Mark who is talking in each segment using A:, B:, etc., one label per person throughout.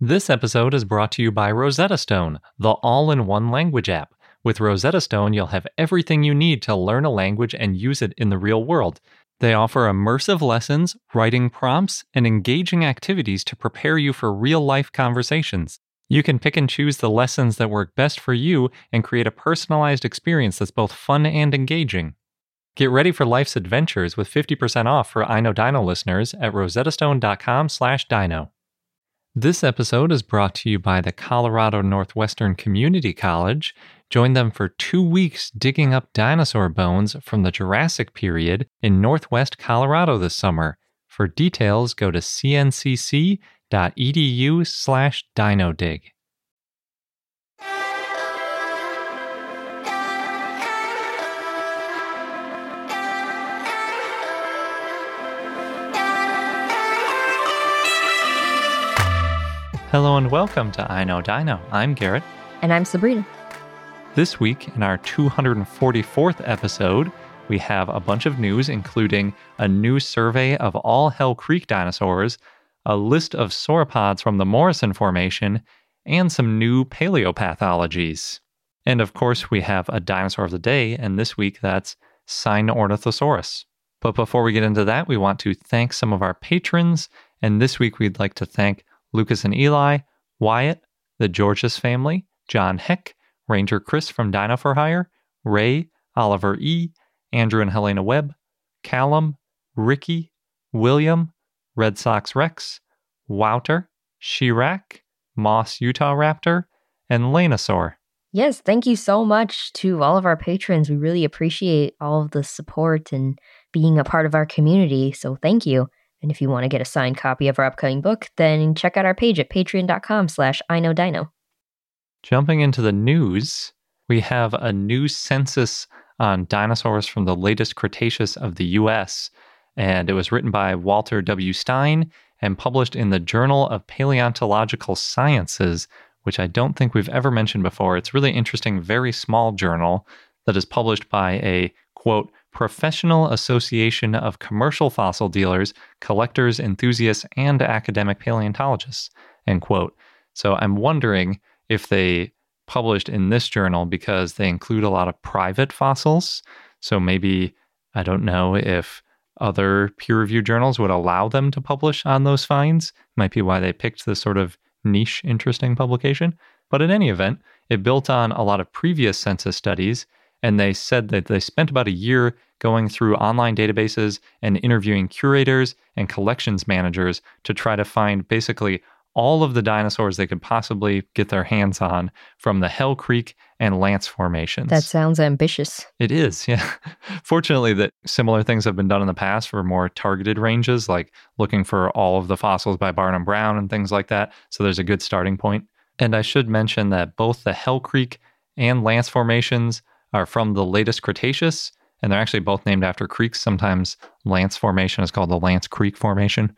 A: This episode is brought to you by Rosetta Stone, the all in one language app. With Rosetta Stone, you'll have everything you need to learn a language and use it in the real world. They offer immersive lessons, writing prompts, and engaging activities to prepare you for real life conversations. You can pick and choose the lessons that work best for you and create a personalized experience that's both fun and engaging. Get ready for life's adventures with 50% off for I Know Dino listeners at rosettastone.com slash dino. This episode is brought to you by the Colorado Northwestern Community College. Join them for two weeks digging up dinosaur bones from the Jurassic period in northwest Colorado this summer. For details, go to cncc.edu slash dinodig. Hello and welcome to I Know Dino. I'm Garrett.
B: And I'm Sabrina.
A: This week, in our 244th episode, we have a bunch of news, including a new survey of all Hell Creek dinosaurs, a list of sauropods from the Morrison Formation, and some new paleopathologies. And of course, we have a dinosaur of the day, and this week that's Sinornithosaurus. But before we get into that, we want to thank some of our patrons, and this week we'd like to thank Lucas and Eli, Wyatt, the Georges family, John Heck, Ranger Chris from Dino for Hire, Ray, Oliver E., Andrew and Helena Webb, Callum, Ricky, William, Red Sox Rex, Wouter, Shirak, Moss Utah Raptor, and Lanasaur.
B: Yes, thank you so much to all of our patrons. We really appreciate all of the support and being a part of our community. So thank you. And if you want to get a signed copy of our upcoming book, then check out our page at patreon.com slash I know dino.
A: Jumping into the news, we have a new census on dinosaurs from the latest Cretaceous of the US. And it was written by Walter W. Stein and published in the Journal of Paleontological Sciences, which I don't think we've ever mentioned before. It's really interesting, very small journal that is published by a quote, professional association of commercial fossil dealers, collectors, enthusiasts, and academic paleontologists, end quote. So I'm wondering if they published in this journal because they include a lot of private fossils. So maybe, I don't know if other peer reviewed journals would allow them to publish on those finds. Might be why they picked this sort of niche, interesting publication. But in any event, it built on a lot of previous census studies and they said that they spent about a year going through online databases and interviewing curators and collections managers to try to find basically all of the dinosaurs they could possibly get their hands on from the Hell Creek and Lance formations.
B: That sounds ambitious.
A: It is, yeah. Fortunately, that similar things have been done in the past for more targeted ranges, like looking for all of the fossils by Barnum Brown and things like that. So there's a good starting point. And I should mention that both the Hell Creek and Lance formations are from the latest Cretaceous, and they're actually both named after creeks. Sometimes Lance Formation is called the Lance Creek Formation,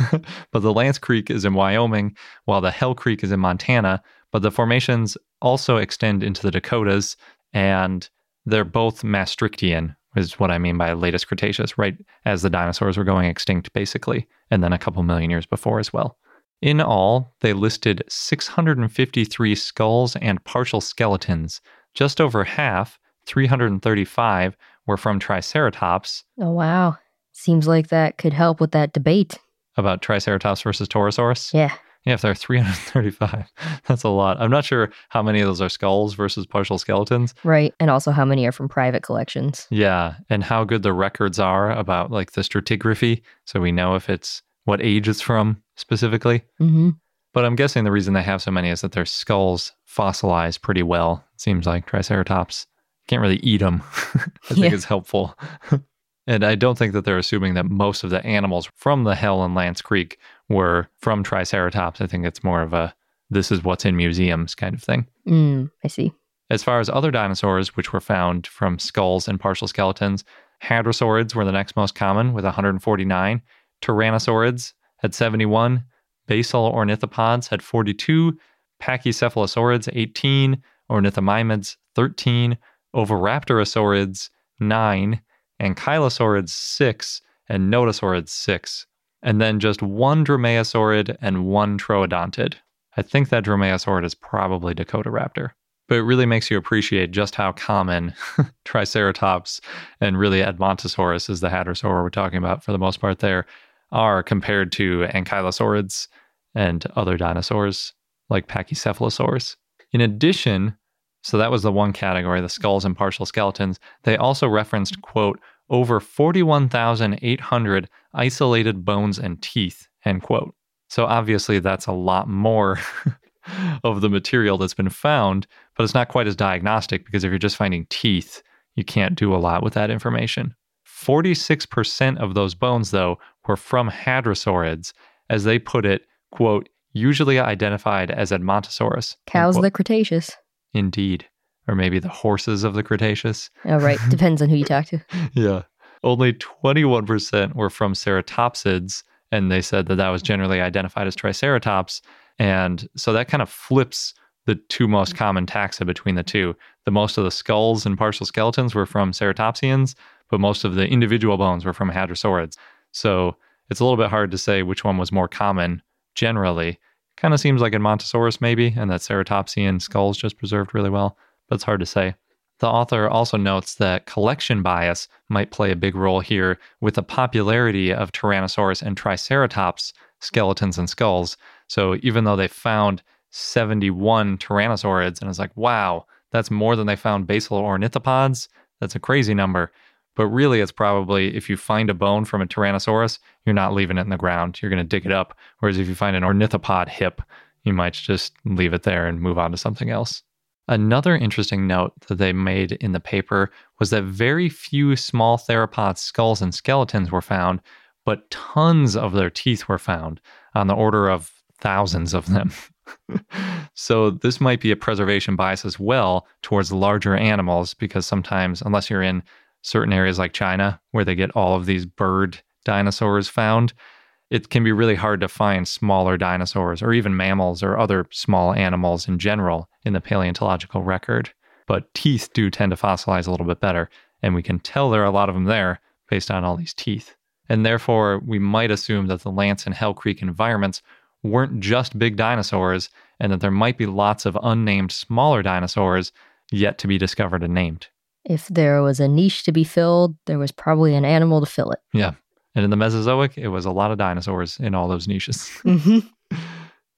A: but the Lance Creek is in Wyoming, while the Hell Creek is in Montana. But the formations also extend into the Dakotas, and they're both Maastrichtian, is what I mean by latest Cretaceous, right as the dinosaurs were going extinct, basically, and then a couple million years before as well. In all, they listed 653 skulls and partial skeletons, just over half, 335, were from Triceratops.
B: Oh, wow. Seems like that could help with that debate.
A: About Triceratops versus Torosaurus?
B: Yeah.
A: Yeah, if there are 335, that's a lot. I'm not sure how many of those are skulls versus partial skeletons.
B: Right. And also how many are from private collections.
A: Yeah. And how good the records are about like the stratigraphy. So we know if it's what age it's from specifically.
B: Mm-hmm.
A: But I'm guessing the reason they have so many is that their skulls fossilize pretty well. Seems like Triceratops can't really eat them. I think
B: Yeah.
A: it's helpful. and I don't think that they're assuming that most of the animals from the Hell and Lance Creek were from Triceratops. I think it's more of a this is what's in museums kind of thing.
B: Mm, I see.
A: As far as other dinosaurs, which were found from skulls and partial skeletons, hadrosaurids were the next most common with 149. Tyrannosaurids had 71. Basal ornithopods had 42. Pachycephalosaurids, 18. Ornithomimids, 13. Oviraptorosaurids, 9. Ankylosaurids, 6. And Nodosaurids, 6. And then just one dromaeosaurid and one troodontid. I think that dromaeosaurid is probably Dakotaraptor. But it really makes you appreciate just how common Triceratops and really Edmontosaurus is the hadrosaur we're talking about for the most part there are compared to ankylosaurids and other dinosaurs like Pachycephalosaurus. In addition, so that was the one category, the skulls and partial skeletons. They also referenced, quote, over 41,800 isolated bones and teeth, end quote. So obviously that's a lot more of the material that's been found, but it's not quite as diagnostic because if you're just finding teeth, you can't do a lot with that information. 46% of those bones, though, were from hadrosaurids, as they put it, quote, usually identified as Edmontosaurus.
B: Cows of the Cretaceous.
A: Indeed. Or maybe the horses of the Cretaceous.
B: Oh, right. Depends on who you talk to.
A: yeah. Only 21% were from ceratopsids, and they said that that was generally identified as Triceratops. And so that kind of flips the two most mm. common taxa between the two. The most of the skulls and partial skeletons were from ceratopsians, but most of the individual bones were from hadrosaurids. So it's a little bit hard to say which one was more common generally. Kind of seems like Edmontosaurus maybe, and that ceratopsian skulls just preserved really well, but it's hard to say. The author also notes that collection bias might play a big role here with the popularity of Tyrannosaurus and Triceratops skeletons and skulls. So even though they found 71 tyrannosaurids, and it's like, wow, that's more than they found basal ornithopods, that's a crazy number. But really, it's probably if you find a bone from a Tyrannosaurus, you're not leaving it in the ground. You're going to dig it up. Whereas if you find an ornithopod hip, you might just leave it there and move on to something else. Another interesting note that they made in the paper was that very few small theropod skulls and skeletons were found, but tons of their teeth were found on the order of thousands of them. so, this might be a preservation bias as well towards larger animals because sometimes, unless you're in certain areas like China where they get all of these bird dinosaurs found, it can be really hard to find smaller dinosaurs or even mammals or other small animals in general in the paleontological record. But teeth do tend to fossilize a little bit better, and we can tell there are a lot of them there based on all these teeth. And therefore, we might assume that the Lance and Hell Creek environments weren't just big dinosaurs, and that there might be lots of unnamed smaller dinosaurs yet to be discovered and named.
B: If there was a niche to be filled, there was probably an animal to fill it.
A: Yeah. And in the Mesozoic, it was a lot of dinosaurs in all those niches.
B: Mm-hmm.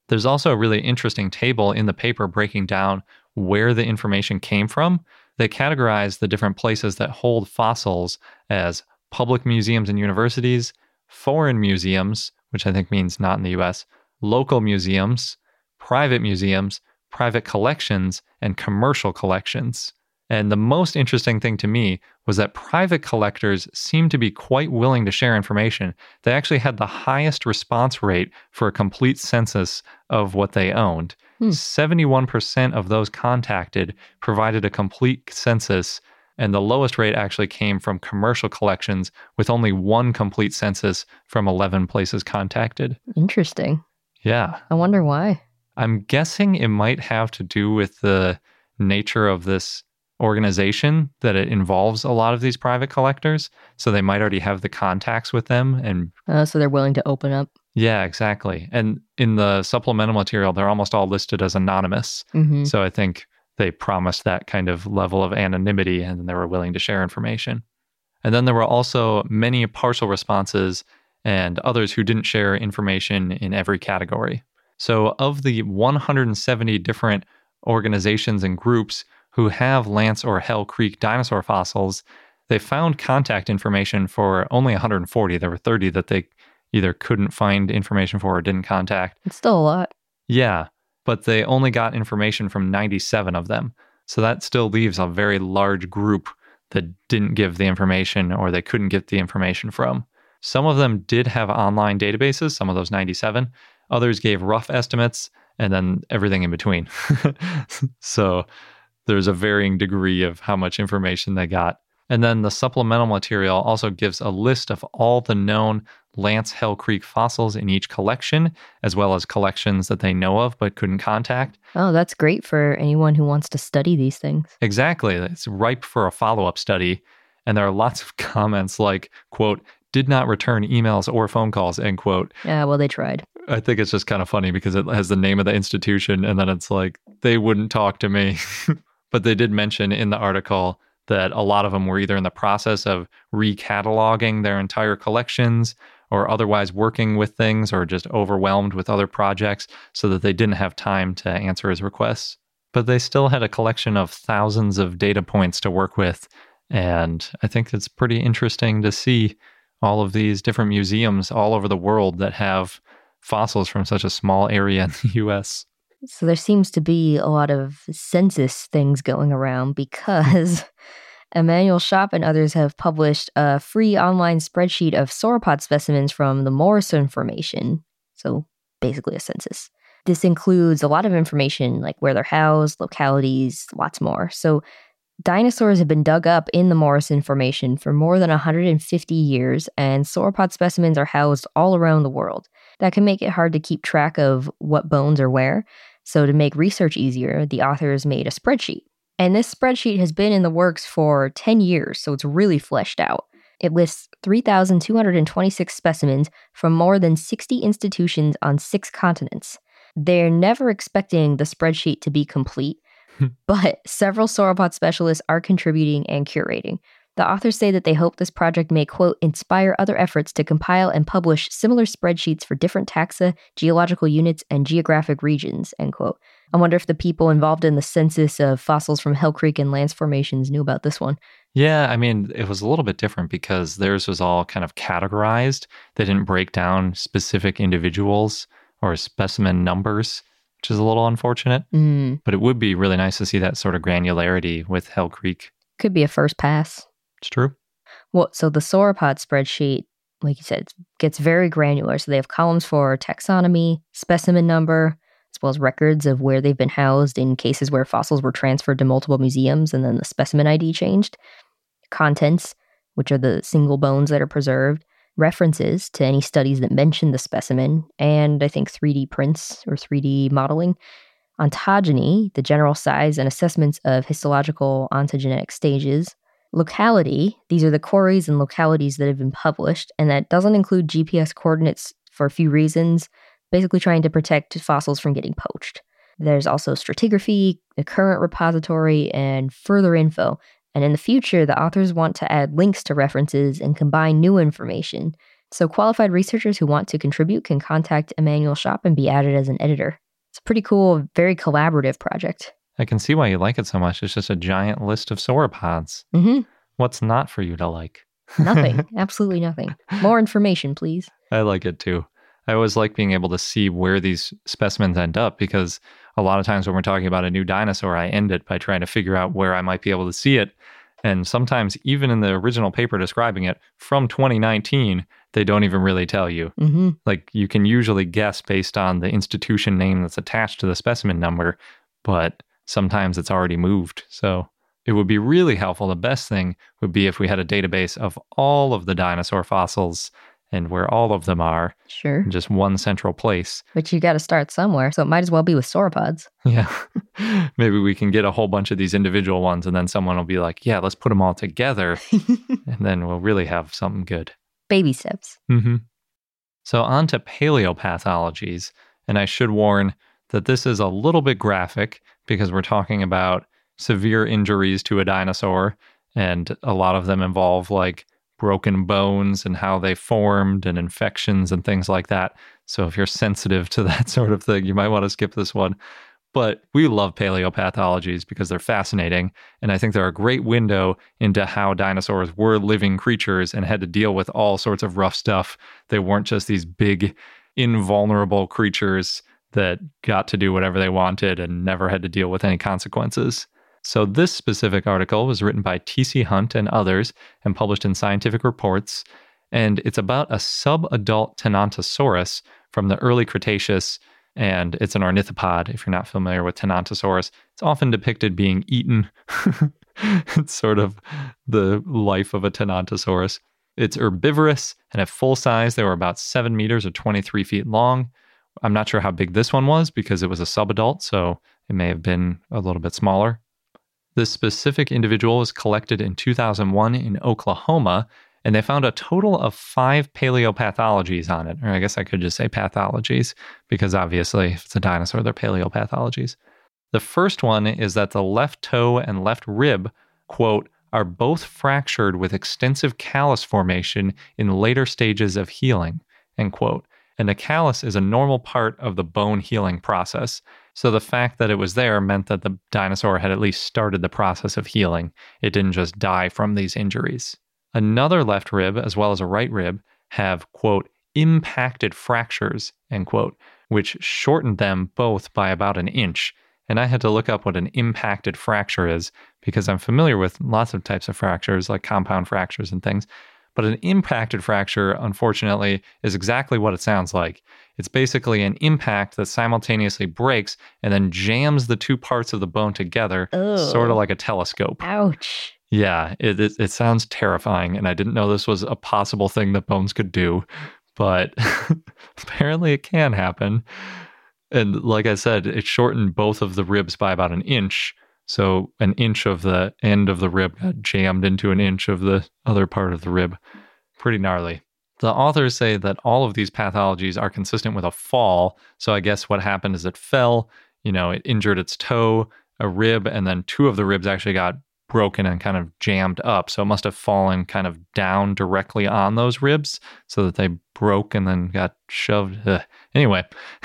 A: There's also a really interesting table in the paper breaking down where the information came from. They categorize the different places that hold fossils as public museums and universities, foreign museums, which I think means not in the US, local museums, private museums, private collections, and commercial collections. And the most interesting thing to me was that private collectors seemed to be quite willing to share information. They actually had the highest response rate for a complete census of what they owned. Hmm. 71% of those contacted provided a complete census, and the lowest rate actually came from commercial collections, with only one complete census from 11 places contacted.
B: Interesting.
A: Yeah.
B: I wonder why.
A: I'm guessing it might have to do with the nature of this organization that it involves a lot of these private collectors. So they might already have the contacts with them and
B: uh, so they're willing to open up.
A: Yeah, exactly. And in the supplemental material, they're almost all listed as anonymous.
B: Mm-hmm.
A: So I think they promised that kind of level of anonymity and they were willing to share information. And then there were also many partial responses and others who didn't share information in every category. So, of the 170 different organizations and groups who have Lance or Hell Creek dinosaur fossils, they found contact information for only 140. There were 30 that they either couldn't find information for or didn't contact.
B: It's still a lot.
A: Yeah, but they only got information from 97 of them. So that still leaves a very large group that didn't give the information or they couldn't get the information from. Some of them did have online databases, some of those 97. Others gave rough estimates and then everything in between. so there's a varying degree of how much information they got. And then the supplemental material also gives a list of all the known Lance Hell Creek fossils in each collection, as well as collections that they know of but couldn't contact.
B: Oh, that's great for anyone who wants to study these things.
A: Exactly. It's ripe for a follow up study. And there are lots of comments like, quote, did not return emails or phone calls, end quote.
B: Yeah, well, they tried.
A: I think it's just kind of funny because it has the name of the institution and then it's like, they wouldn't talk to me. but they did mention in the article that a lot of them were either in the process of recataloging their entire collections or otherwise working with things or just overwhelmed with other projects so that they didn't have time to answer his requests. But they still had a collection of thousands of data points to work with. And I think it's pretty interesting to see all of these different museums all over the world that have fossils from such a small area in the US.
B: So there seems to be a lot of census things going around because Emanuel Tschopp and others have published a free online spreadsheet of sauropod specimens from the Morrison Formation. So basically a census. This includes a lot of information like where they're housed, localities, lots more. So dinosaurs have been dug up in the Morrison Formation for more than 150 years, and sauropod specimens are housed all around the world. That can make it hard to keep track of what bones are where. So, to make research easier, the authors made a spreadsheet. And this spreadsheet has been in the works for 10 years, so it's really fleshed out. It lists 3,226 specimens from more than 60 institutions on six continents. They're never expecting the spreadsheet to be complete, but several sauropod specialists are contributing and curating. The authors say that they hope this project may, quote, inspire other efforts to compile and publish similar spreadsheets for different taxa, geological units, and geographic regions, end quote. I wonder if the people involved in the census of fossils from Hell Creek and Lance formations knew about this one.
A: Yeah, I mean, it was a little bit different because theirs was all kind of categorized. They didn't break down specific individuals or specimen numbers, which is a little unfortunate.
B: Mm.
A: But it would be really nice to see that sort of granularity with Hell Creek.
B: Could be a first pass.
A: It's true.
B: Well, so the sauropod spreadsheet, like you said, gets very granular. So they have columns for taxonomy, specimen number, as well as records of where they've been housed in cases where fossils were transferred to multiple museums and then the specimen ID changed, contents, which are the single bones that are preserved, references to any studies that mention the specimen, and I think 3D prints or 3D modeling, ontogeny, the general size and assessments of histological ontogenetic stages, locality, these are the quarries and localities that have been published, and that doesn't include GPS coordinates for a few reasons basically trying to protect fossils from getting poached. There's also stratigraphy, the current repository, and further info. And in the future, the authors want to add links to references and combine new information. So qualified researchers who want to contribute can contact Emanuel Tschopp and be added as an editor. It's a pretty cool, very collaborative project.
A: I can see why you like it so much. It's just a giant list of sauropods.
B: Mm-hmm.
A: What's not for you to like?
B: Nothing. Absolutely nothing. More information, please.
A: I like it too. I always like being able to see where these specimens end up because a lot of times when we're talking about a new dinosaur, I end it by trying to figure out where I might be able to see it. And sometimes, even in the original paper describing it from 2019, they don't even really tell you.
B: Mm-hmm.
A: Like you can usually guess based on the institution name that's attached to the specimen number, but sometimes it's already moved. So it would be really helpful. The best thing would be if we had a database of all of the dinosaur fossils and where all of them are
B: Sure.
A: in just one central place.
B: But you got to start somewhere. So it might as well be with sauropods.
A: Yeah. Maybe we can get a whole bunch of these individual ones and then someone will be like, yeah, let's put them all together. and then we'll really have something good.
B: Baby steps.
A: Mm-hmm. So, on to paleopathologies. And I should warn that this is a little bit graphic because we're talking about severe injuries to a dinosaur. And a lot of them involve like broken bones and how they formed and infections and things like that. So, if you're sensitive to that sort of thing, you might want to skip this one. But we love paleopathologies because they're fascinating. And I think they're a great window into how dinosaurs were living creatures and had to deal with all sorts of rough stuff. They weren't just these big, invulnerable creatures that got to do whatever they wanted and never had to deal with any consequences. So, this specific article was written by T.C. Hunt and others and published in Scientific Reports. And it's about a subadult Tenontosaurus from the early Cretaceous and it's an ornithopod. If you're not familiar with Tenontosaurus, it's often depicted being eaten. it's sort of the life of a Tenontosaurus. It's herbivorous, and at full size, they were about seven meters or 23 feet long. I'm not sure how big this one was because it was a subadult, so it may have been a little bit smaller. This specific individual was collected in 2001 in Oklahoma, and they found a total of five paleopathologies on it. Or I guess I could just say pathologies, because obviously, if it's a dinosaur, they're paleopathologies. The first one is that the left toe and left rib, quote, are both fractured with extensive callus formation in later stages of healing, end quote. And a callus is a normal part of the bone healing process. So the fact that it was there meant that the dinosaur had at least started the process of healing. It didn't just die from these injuries. Another left rib, as well as a right rib, have, quote, impacted fractures, end quote, which shortened them both by about an inch. And I had to look up what an impacted fracture is because I'm familiar with lots of types of fractures, like compound fractures and things. But an impacted fracture, unfortunately, is exactly what it sounds like. It's basically an impact that simultaneously breaks and then jams the two parts of the bone together, sort of oh. like a telescope.
B: Ouch.
A: Yeah, it, it, it sounds terrifying, and I didn't know this was a possible thing that bones could do, but apparently it can happen. And like I said, it shortened both of the ribs by about an inch, so an inch of the end of the rib got jammed into an inch of the other part of the rib. Pretty gnarly. The authors say that all of these pathologies are consistent with a fall. So I guess what happened is it fell, you know, it injured its toe, a rib, and then two of the ribs actually got broken and kind of jammed up. So it must have fallen kind of down directly on those ribs so that they broke and then got shoved. Ugh. Anyway,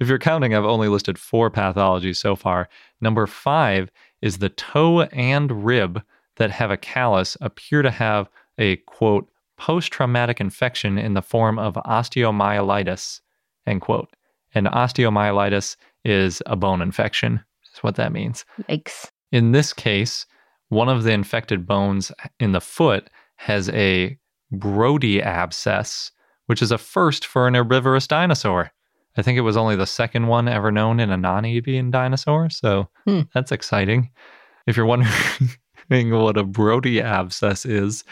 A: if you're counting, I've only listed four pathologies so far. Number five is the toe and rib that have a callus appear to have a quote post traumatic infection in the form of osteomyelitis, end quote. And osteomyelitis is a bone infection, is what that means.
B: Yikes.
A: In this case, one of the infected bones in the foot has a Brody abscess, which is a first for an herbivorous dinosaur. I think it was only the second one ever known in a non avian dinosaur, so
B: Hmm.
A: that's exciting. If you're wondering what a Brody abscess is,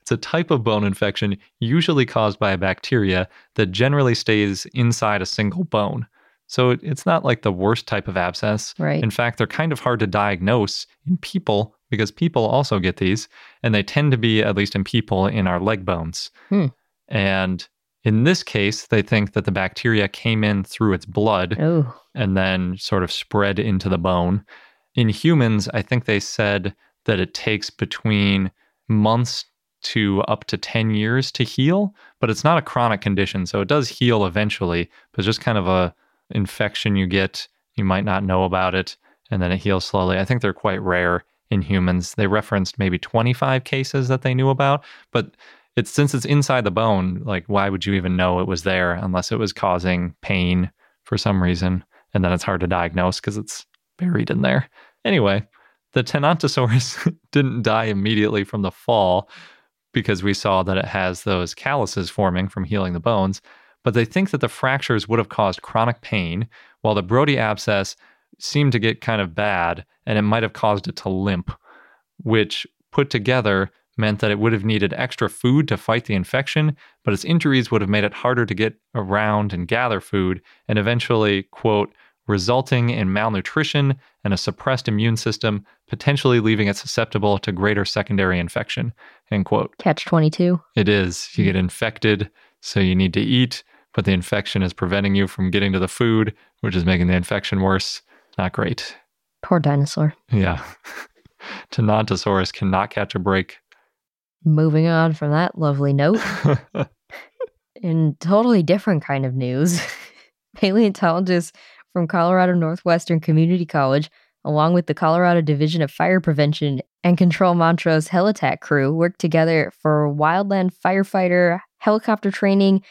A: it's a type of bone infection usually caused by a bacteria that generally stays inside a single bone. So it- it's not like the worst type of abscess.
B: Right.
A: In fact, they're kind of hard to diagnose in people because people also get these, and they tend to be, at least in people, in our leg bones.
B: Hmm.
A: And in this case, they think that the bacteria came in through its blood
B: Oh,
A: and then sort of spread into the bone. In humans, I think they said that it takes between months to up to 10 years to heal, but it's not a chronic condition. So it does heal eventually, but it's just kind of a infection you get. You might not know about it, and then it heals slowly. I think they're quite rare in humans. They referenced maybe 25 cases that they knew about, but it's since it's inside the bone, like why would you even know it was there unless it was causing pain for some reason? And then it's hard to diagnose because it's buried in there. Anyway, the Tenontosaurus didn't die immediately from the fall because we saw that it has those calluses forming from healing the bones. But they think that the fractures would have caused chronic pain, while the Brody abscess seemed to get kind of bad and it might have caused it to limp, which put together meant that it would have needed extra food to fight the infection, but its injuries would have made it harder to get around and gather food, and eventually, quote, resulting in malnutrition and a suppressed immune system, potentially leaving it susceptible to greater secondary infection, end quote.
B: catch 22.
A: It is. You get infected, so you need to eat, but the infection is preventing you from getting to the food, which is making the infection worse. Not great.
B: Poor dinosaur.
A: Yeah. Tenontosaurus cannot catch a break.
B: Moving on from that lovely note, in totally different kind of news, paleontologists from Colorado Northwestern Community College, along with the Colorado Division of Fire Prevention and Control Montrose Helitack crew, worked together for wildland firefighter helicopter training,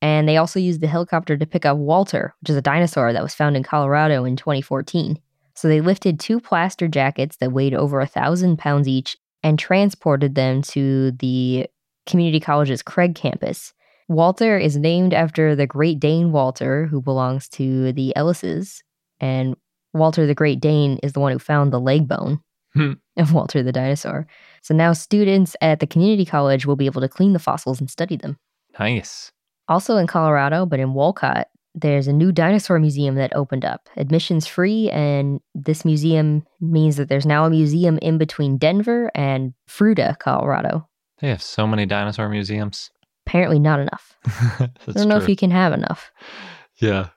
B: and they also used the helicopter to pick up Walter, which is a dinosaur that was found in Colorado in 2014. So they lifted two plaster jackets that weighed over a thousand pounds each and transported them to the community college's Craig campus. Walter is named after the Great Dane Walter, who belongs to the Ellises, and Walter the Great Dane is the one who found the leg bone
A: Hmm.
B: Of Walter the dinosaur. So now students at the community college will be able to clean the fossils and study them.
A: nice.
B: Also in Colorado, but in Wolcott, there's a new dinosaur museum that opened up. Admission's free, and this museum means that there's now a museum in between Denver and Fruita, Colorado.
A: They have so many dinosaur museums.
B: Apparently, not enough. I don't know true. if you can have enough.
A: Yeah.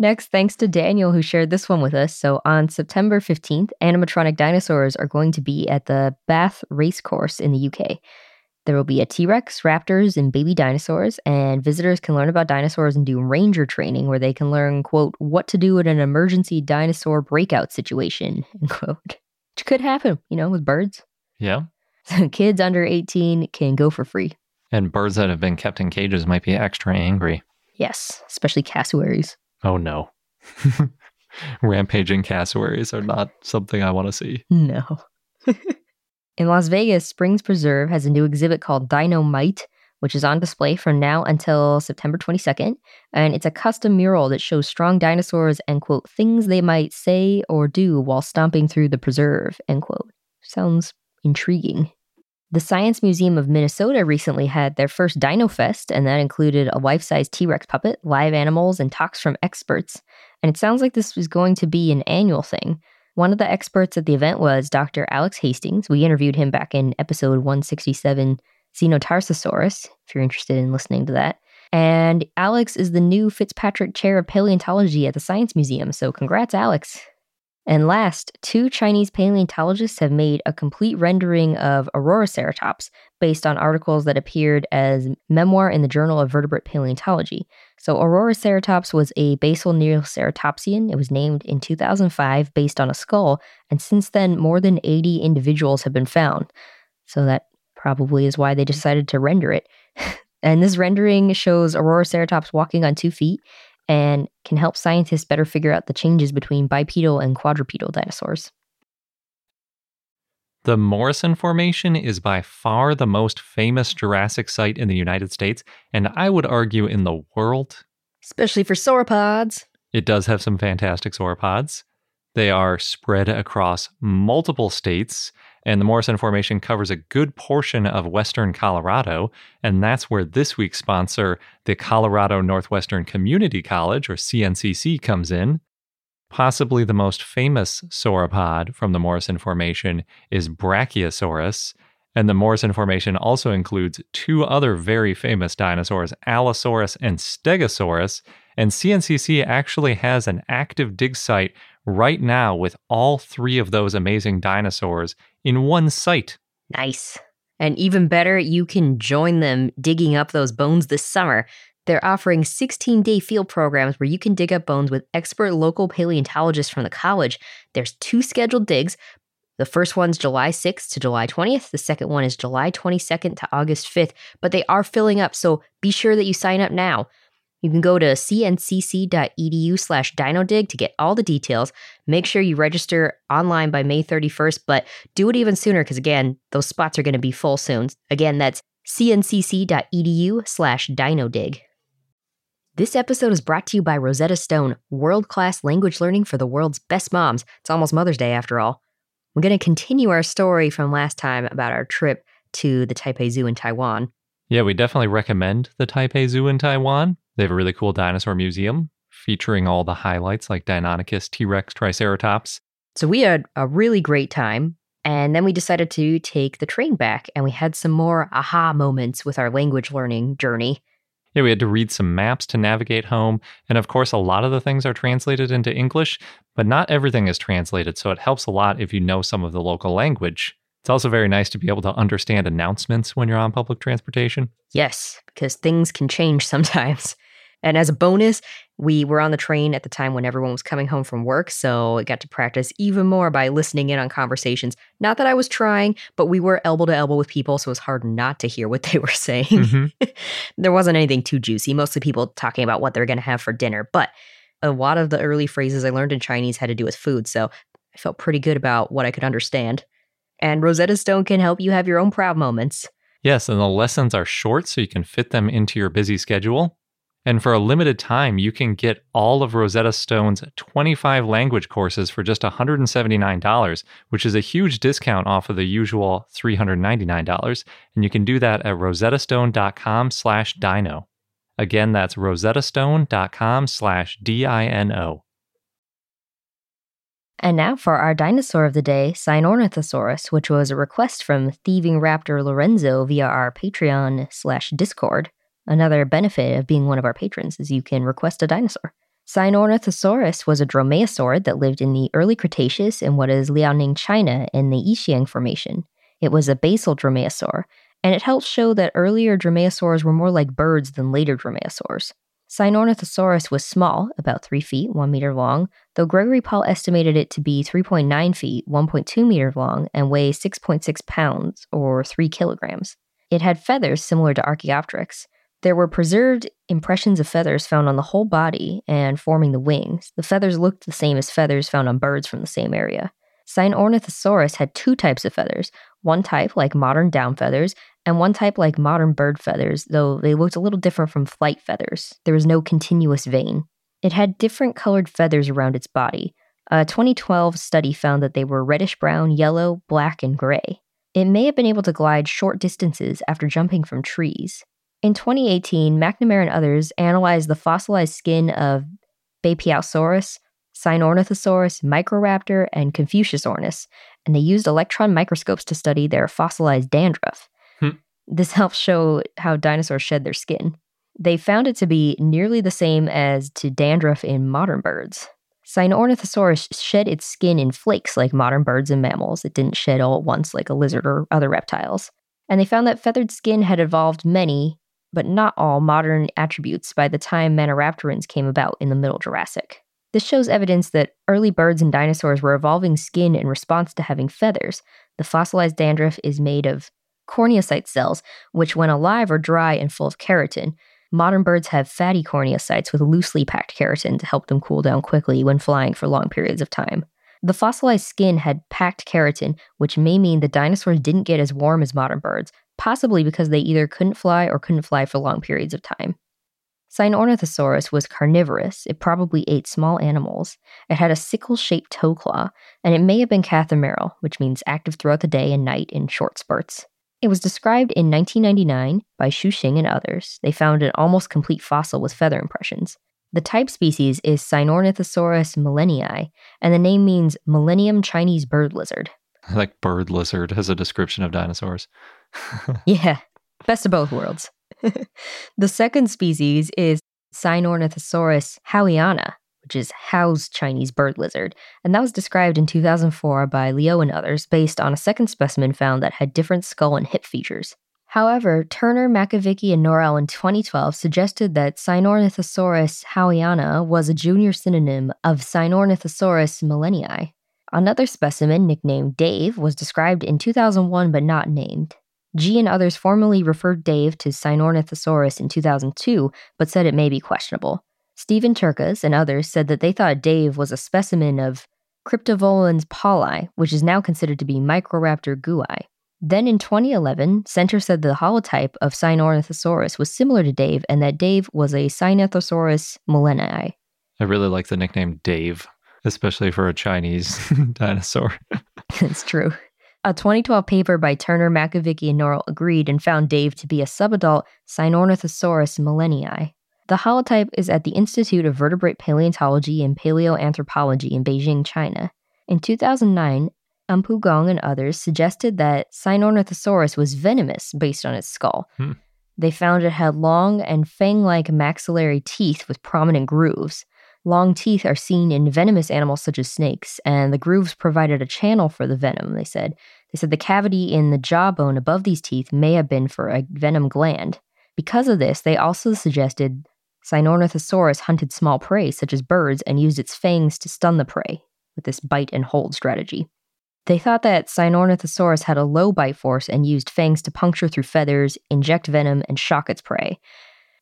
B: Next, thanks to Daniel who shared this one with us. So on September 15th, animatronic dinosaurs are going to be at the Bath Racecourse in the UK. There will be a T Rex, raptors, and baby dinosaurs, and visitors can learn about dinosaurs and do ranger training where they can learn, quote, what to do in an emergency dinosaur breakout situation, end quote. Which could happen, you know, with birds.
A: Yeah.
B: So kids under 18 can go for free.
A: And birds that have been kept in cages might be extra angry.
B: Yes, especially cassowaries.
A: Oh no. Rampaging cassowaries are not something I want to see.
B: No. In Las Vegas, Springs Preserve has a new exhibit called Dino-Mite, which is on display from now until September 22nd. And it's a custom mural that shows strong dinosaurs and, quote, things they might say or do while stomping through the preserve, end quote. Sounds intriguing. The Science Museum of Minnesota recently had their first Dino Fest, and that included a life size T Rex puppet, live animals, and talks from experts. And it sounds like this was going to be an annual thing. One of the experts at the event was Dr. Alex Hastings. We interviewed him back in episode 167, Xenotarsosaurus, if you're interested in listening to that. And Alex is the new Fitzpatrick Chair of Paleontology at the Science Museum, so congrats, Alex. And last, two Chinese paleontologists have made a complete rendering of Auroroceratops based on articles that appeared as memoir in the Journal of Vertebrate Paleontology. So, Auroroceratops was a basal Neoceratopsian. It was named in 2005 based on a skull, and since then, more than 80 individuals have been found. So, that probably is why they decided to render it. and this rendering shows Auroroceratops walking on two feet and can help scientists better figure out the changes between bipedal and quadrupedal dinosaurs.
A: The Morrison Formation is by far the most famous Jurassic site in the United States, and I would argue in the world.
B: Especially for sauropods.
A: It does have some fantastic sauropods. They are spread across multiple states, and the Morrison Formation covers a good portion of western Colorado. And that's where this week's sponsor, the Colorado Northwestern Community College, or CNCC, comes in. Possibly the most famous sauropod from the Morrison Formation is Brachiosaurus. And the Morrison Formation also includes two other very famous dinosaurs, Allosaurus and Stegosaurus. And CNCC actually has an active dig site right now with all three of those amazing dinosaurs in one site.
B: Nice. And even better, you can join them digging up those bones this summer. They're offering 16 day field programs where you can dig up bones with expert local paleontologists from the college. There's two scheduled digs. The first one's July 6th to July 20th. The second one is July 22nd to August 5th. But they are filling up, so be sure that you sign up now. You can go to cncc.edu slash dinodig to get all the details. Make sure you register online by May 31st, but do it even sooner because, again, those spots are going to be full soon. Again, that's cncc.edu slash dinodig. This episode is brought to you by Rosetta Stone, world class language learning for the world's best moms. It's almost Mother's Day after all. We're going to continue our story from last time about our trip to the Taipei Zoo in Taiwan.
A: Yeah, we definitely recommend the Taipei Zoo in Taiwan. They have a really cool dinosaur museum featuring all the highlights like Deinonychus, T Rex, Triceratops.
B: So we had a really great time. And then we decided to take the train back and we had some more aha moments with our language learning journey.
A: Yeah, we had to read some maps to navigate home. And of course, a lot of the things are translated into English, but not everything is translated. So it helps a lot if you know some of the local language. It's also very nice to be able to understand announcements when you're on public transportation.
B: Yes, because things can change sometimes. And as a bonus, we were on the train at the time when everyone was coming home from work, so I got to practice even more by listening in on conversations. Not that I was trying, but we were elbow to elbow with people, so it was hard not to hear what they were saying. Mm-hmm. there wasn't anything too juicy, mostly people talking about what they're going to have for dinner. But a lot of the early phrases I learned in Chinese had to do with food, so I felt pretty good about what I could understand. And Rosetta Stone can help you have your own proud moments.
A: Yes, and the lessons are short so you can fit them into your busy schedule. And for a limited time, you can get all of Rosetta Stone's 25 language courses for just $179, which is a huge discount off of the usual $399. And you can do that at rosettastone.com slash dino. Again, that's rosettastone.com slash D-I-N-O.
B: And now for our dinosaur of the day, Sinornithosaurus, which was a request from thieving raptor Lorenzo via our Patreon slash Discord. Another benefit of being one of our patrons is you can request a dinosaur. Sinornithosaurus was a dromaeosaurid that lived in the early Cretaceous in what is Liaoning, China, in the Yixian Formation. It was a basal dromaeosaur, and it helps show that earlier dromaeosaurs were more like birds than later dromaeosaurs. Sinornithosaurus was small, about 3 feet, 1 meter long, though Gregory Paul estimated it to be 3.9 feet, 1.2 meters long, and weigh 6.6 pounds, or 3 kilograms. It had feathers similar to Archaeopteryx, there were preserved impressions of feathers found on the whole body and forming the wings. The feathers looked the same as feathers found on birds from the same area. Sinornithosaurus had two types of feathers one type like modern down feathers, and one type like modern bird feathers, though they looked a little different from flight feathers. There was no continuous vein. It had different colored feathers around its body. A 2012 study found that they were reddish brown, yellow, black, and gray. It may have been able to glide short distances after jumping from trees. In 2018, McNamara and others analyzed the fossilized skin of Beipiaosaurus, Sinornithosaurus, Microraptor, and Confuciusornis, and they used electron microscopes to study their fossilized dandruff. Hmm. This helps show how dinosaurs shed their skin. They found it to be nearly the same as to dandruff in modern birds. Sinornithosaurus shed its skin in flakes like modern birds and mammals. It didn't shed all at once like a lizard or other reptiles. And they found that feathered skin had evolved many, but not all modern attributes by the time Maniraptorans came about in the Middle Jurassic. This shows evidence that early birds and dinosaurs were evolving skin in response to having feathers. The fossilized dandruff is made of corneocyte cells, which, when alive, are dry and full of keratin. Modern birds have fatty corneocytes with loosely packed keratin to help them cool down quickly when flying for long periods of time. The fossilized skin had packed keratin, which may mean the dinosaurs didn't get as warm as modern birds, possibly because they either couldn't fly or couldn't fly for long periods of time. Sinornithosaurus was carnivorous. It probably ate small animals. It had a sickle shaped toe claw, and it may have been cathameral, which means active throughout the day and night in short spurts. It was described in 1999 by Xu Xing and others. They found an almost complete fossil with feather impressions. The type species is Sinornithosaurus millenniae, and the name means Millennium Chinese bird lizard.
A: like bird lizard as a description of dinosaurs.
B: yeah, best of both worlds. the second species is Sinornithosaurus haoiana, which is Hao's Chinese bird lizard, and that was described in 2004 by Liu and others based on a second specimen found that had different skull and hip features. However, Turner, Makovicky, and Norell in 2012 suggested that Sinornithosaurus haoiana was a junior synonym of Sinornithosaurus millenniae. Another specimen, nicknamed Dave, was described in 2001 but not named. Ji and others formally referred Dave to Sinornithosaurus in 2002, but said it may be questionable. Stephen Czerkas and others said that they thought Dave was a specimen of Cryptovolans pauli, which is now considered to be Microraptor gui. Then in 2011, Senter said the holotype of Sinornithosaurus was similar to Dave and that Dave was a Sinornithosaurus millenniae.
A: I really like the nickname Dave, especially for a Chinese dinosaur.
B: it's true. A 2012 paper by Turner, Makovicky, and Norell agreed and found Dave to be a subadult Sinornithosaurus millenniae. The holotype is at the Institute of Vertebrate Paleontology and Paleoanthropology in Beijing, China. In 2009, Enpu Gong and others suggested that Sinornithosaurus was venomous based on its skull. Hmm. They found it had long and fang like maxillary teeth with prominent grooves. Long teeth are seen in venomous animals such as snakes, and the grooves provided a channel for the venom, they said. They said the cavity in the jawbone above these teeth may have been for a venom gland. Because of this, they also suggested Sinornithosaurus hunted small prey, such as birds, and used its fangs to stun the prey with this bite and hold strategy. They thought that Sinornithosaurus had a low bite force and used fangs to puncture through feathers, inject venom, and shock its prey.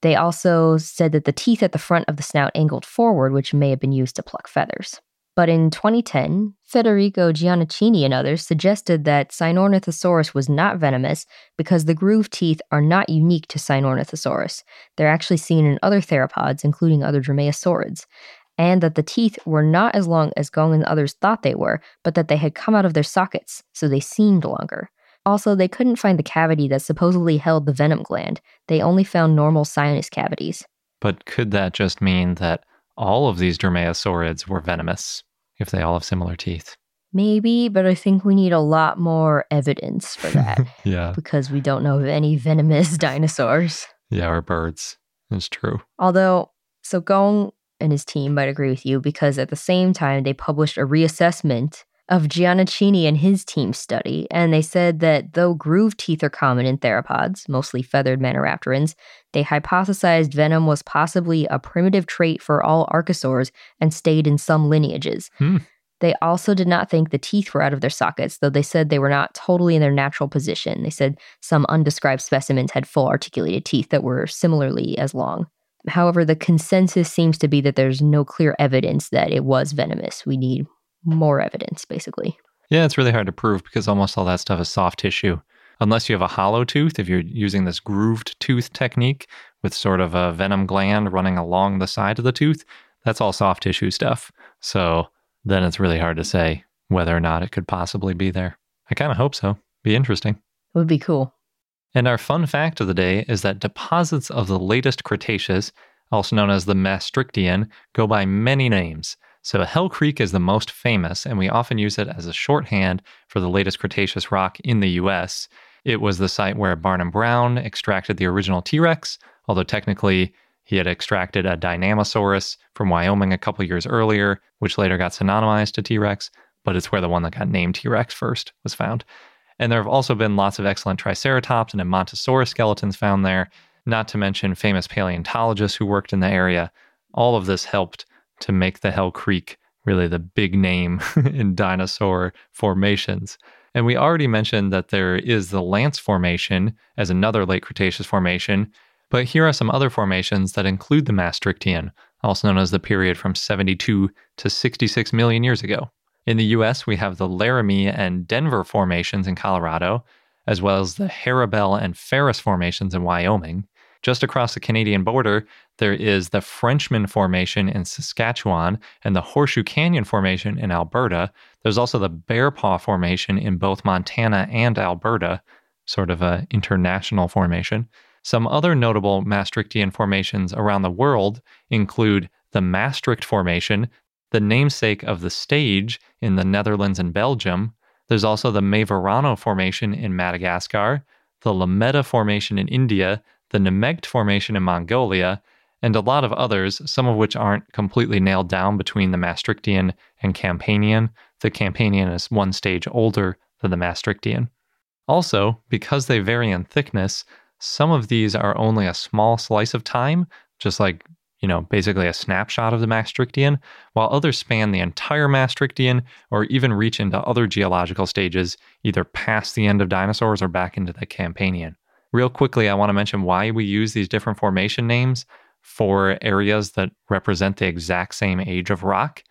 B: They also said that the teeth at the front of the snout angled forward, which may have been used to pluck feathers. But in 2010, Federico Gianechini and others suggested that Sinornithosaurus was not venomous because the groove teeth are not unique to Sinornithosaurus. They're actually seen in other theropods, including other dromaeosaurids, and that the teeth were not as long as Gong and others thought they were, but that they had come out of their sockets, so they seemed longer. Also, they couldn't find the cavity that supposedly held the venom gland. They only found normal sinus cavities.
A: But could that just mean that all of these dromaeosaurids were venomous? If they all have similar teeth.
B: Maybe, but I think we need a lot more evidence for that
A: yeah.
B: because we don't know of any venomous dinosaurs.
A: Yeah, or birds. It's true.
B: Although, so Gong and his team might agree with you because at the same time they published a reassessment of Gianechini and his team study, and they said that though groove teeth are common in theropods, mostly feathered maniraptorans, they hypothesized venom was possibly a primitive trait for all archosaurs and stayed in some lineages.
A: Hmm.
B: They also did not think the teeth were out of their sockets, though they said they were not totally in their natural position. They said some undescribed specimens had full articulated teeth that were similarly as long. However, the consensus seems to be that there's no clear evidence that it was venomous. We need more evidence, basically.
A: Yeah, it's really hard to prove because almost all that stuff is soft tissue. Unless you have a hollow tooth, if you're using this grooved tooth technique with sort of a venom gland running along the side of the tooth, that's all soft tissue stuff. So then it's really hard to say whether or not it could possibly be there. I kind of hope so. Be interesting.
B: It would be cool.
A: And our fun fact of the day is that deposits of the latest Cretaceous, also known as the Maastrichtian, go by many names. So Hell Creek is the most famous, and we often use it as a shorthand for the latest Cretaceous rock in the US. It was the site where Barnum Brown extracted the original T Rex, although technically he had extracted a Dynamosaurus from Wyoming a couple years earlier, which later got synonymized to T Rex, but it's where the one that got named T Rex first was found. And there have also been lots of excellent Triceratops and Edmontosaurus skeletons found there, not to mention famous paleontologists who worked in the area. All of this helped to make the Hell Creek really the big name in dinosaur formations. And we already mentioned that there is the Lance Formation as another late Cretaceous formation, but here are some other formations that include the Maastrichtian, also known as the period from 72 to 66 million years ago. In the US, we have the Laramie and Denver formations in Colorado, as well as the Harebell and Ferris formations in Wyoming. Just across the Canadian border, there is the Frenchman Formation in Saskatchewan and the Horseshoe Canyon Formation in Alberta. There's also the Bear Paw Formation in both Montana and Alberta, sort of a international formation. Some other notable Maastrichtian formations around the world include the Maastricht Formation, the namesake of the stage in the Netherlands and Belgium. There's also the Maevarano Formation in Madagascar, the Lameta Formation in India, the Nemegt Formation in Mongolia, and a lot of others, some of which aren't completely nailed down between the Maastrichtian and Campanian. The Campanian is one stage older than the Maastrichtian. Also, because they vary in thickness, some of these are only a small slice of time, just like, you know, basically a snapshot of the Maastrichtian, while others span the entire Maastrichtian or even reach into other geological stages, either past the end of dinosaurs or back into the Campanian. Real quickly, I want to mention why we use these different formation names for areas that represent the exact same age of rock.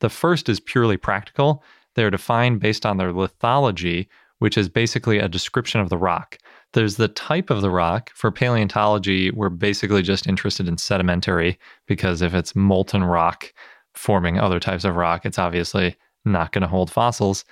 A: The first is purely practical. They're defined based on their lithology, which is basically a description of the rock. There's the type of the rock. For paleontology, we're basically just interested in sedimentary because if it's molten rock forming other types of rock, it's obviously not going to hold fossils.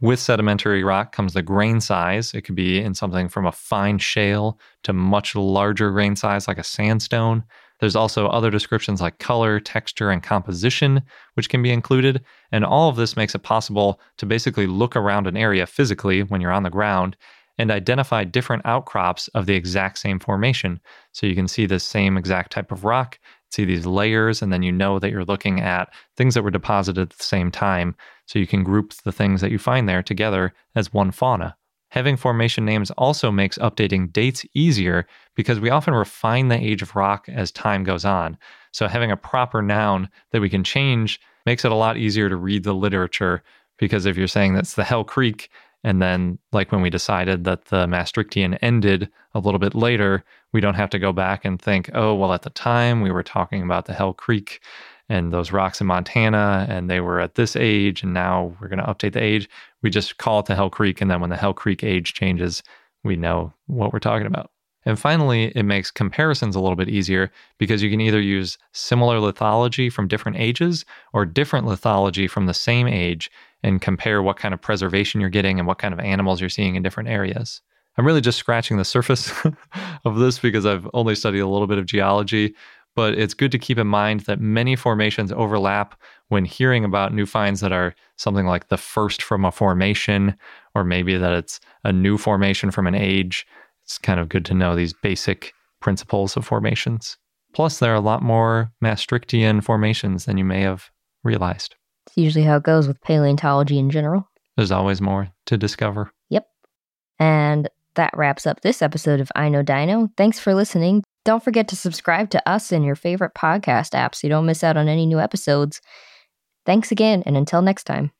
A: With sedimentary rock comes the grain size. It could be in something from a fine shale to much larger grain size, like a sandstone. There's also other descriptions like color, texture, and composition, which can be included. And all of this makes it possible to basically look around an area physically when you're on the ground and identify different outcrops of the exact same formation. So you can see the same exact type of rock, see these layers, and then you know that you're looking at things that were deposited at the same time. So you can group the things that you find there together as one fauna. Having formation names also makes updating dates easier because we often refine the age of rock as time goes on. So having a proper noun that we can change makes it a lot easier to read the literature because if you're saying that's the Hell Creek, and then, like when we decided that the Maastrichtian ended a little bit later, we don't have to go back and think, oh, well, at the time we were talking about the Hell Creek and those rocks in Montana, and they were at this age, and now we're going to update the age. We just call it the Hell Creek, and then when the Hell Creek age changes, we know what we're talking about. And finally, it makes comparisons a little bit easier because you can either use similar lithology from different ages or different lithology from the same age and compare what kind of preservation you're getting and what kind of animals you're seeing in different areas. I'm really just scratching the surface of this because I've only studied a little bit of geology, but it's good to keep in mind that many formations overlap when hearing about new finds that are something like the first from a formation, or maybe that it's a new formation from an age. It's kind of good to know these basic principles of formations. Plus, there are a lot more Maastrichtian formations than you may have realized.
B: It's usually how it goes with paleontology in general.
A: There's always more to discover.
B: Yep. And that wraps up this episode of I Know Dino. Thanks for listening. Don't forget to subscribe to us in your favorite podcast app so you don't miss out on any new episodes. Thanks again, and until next time.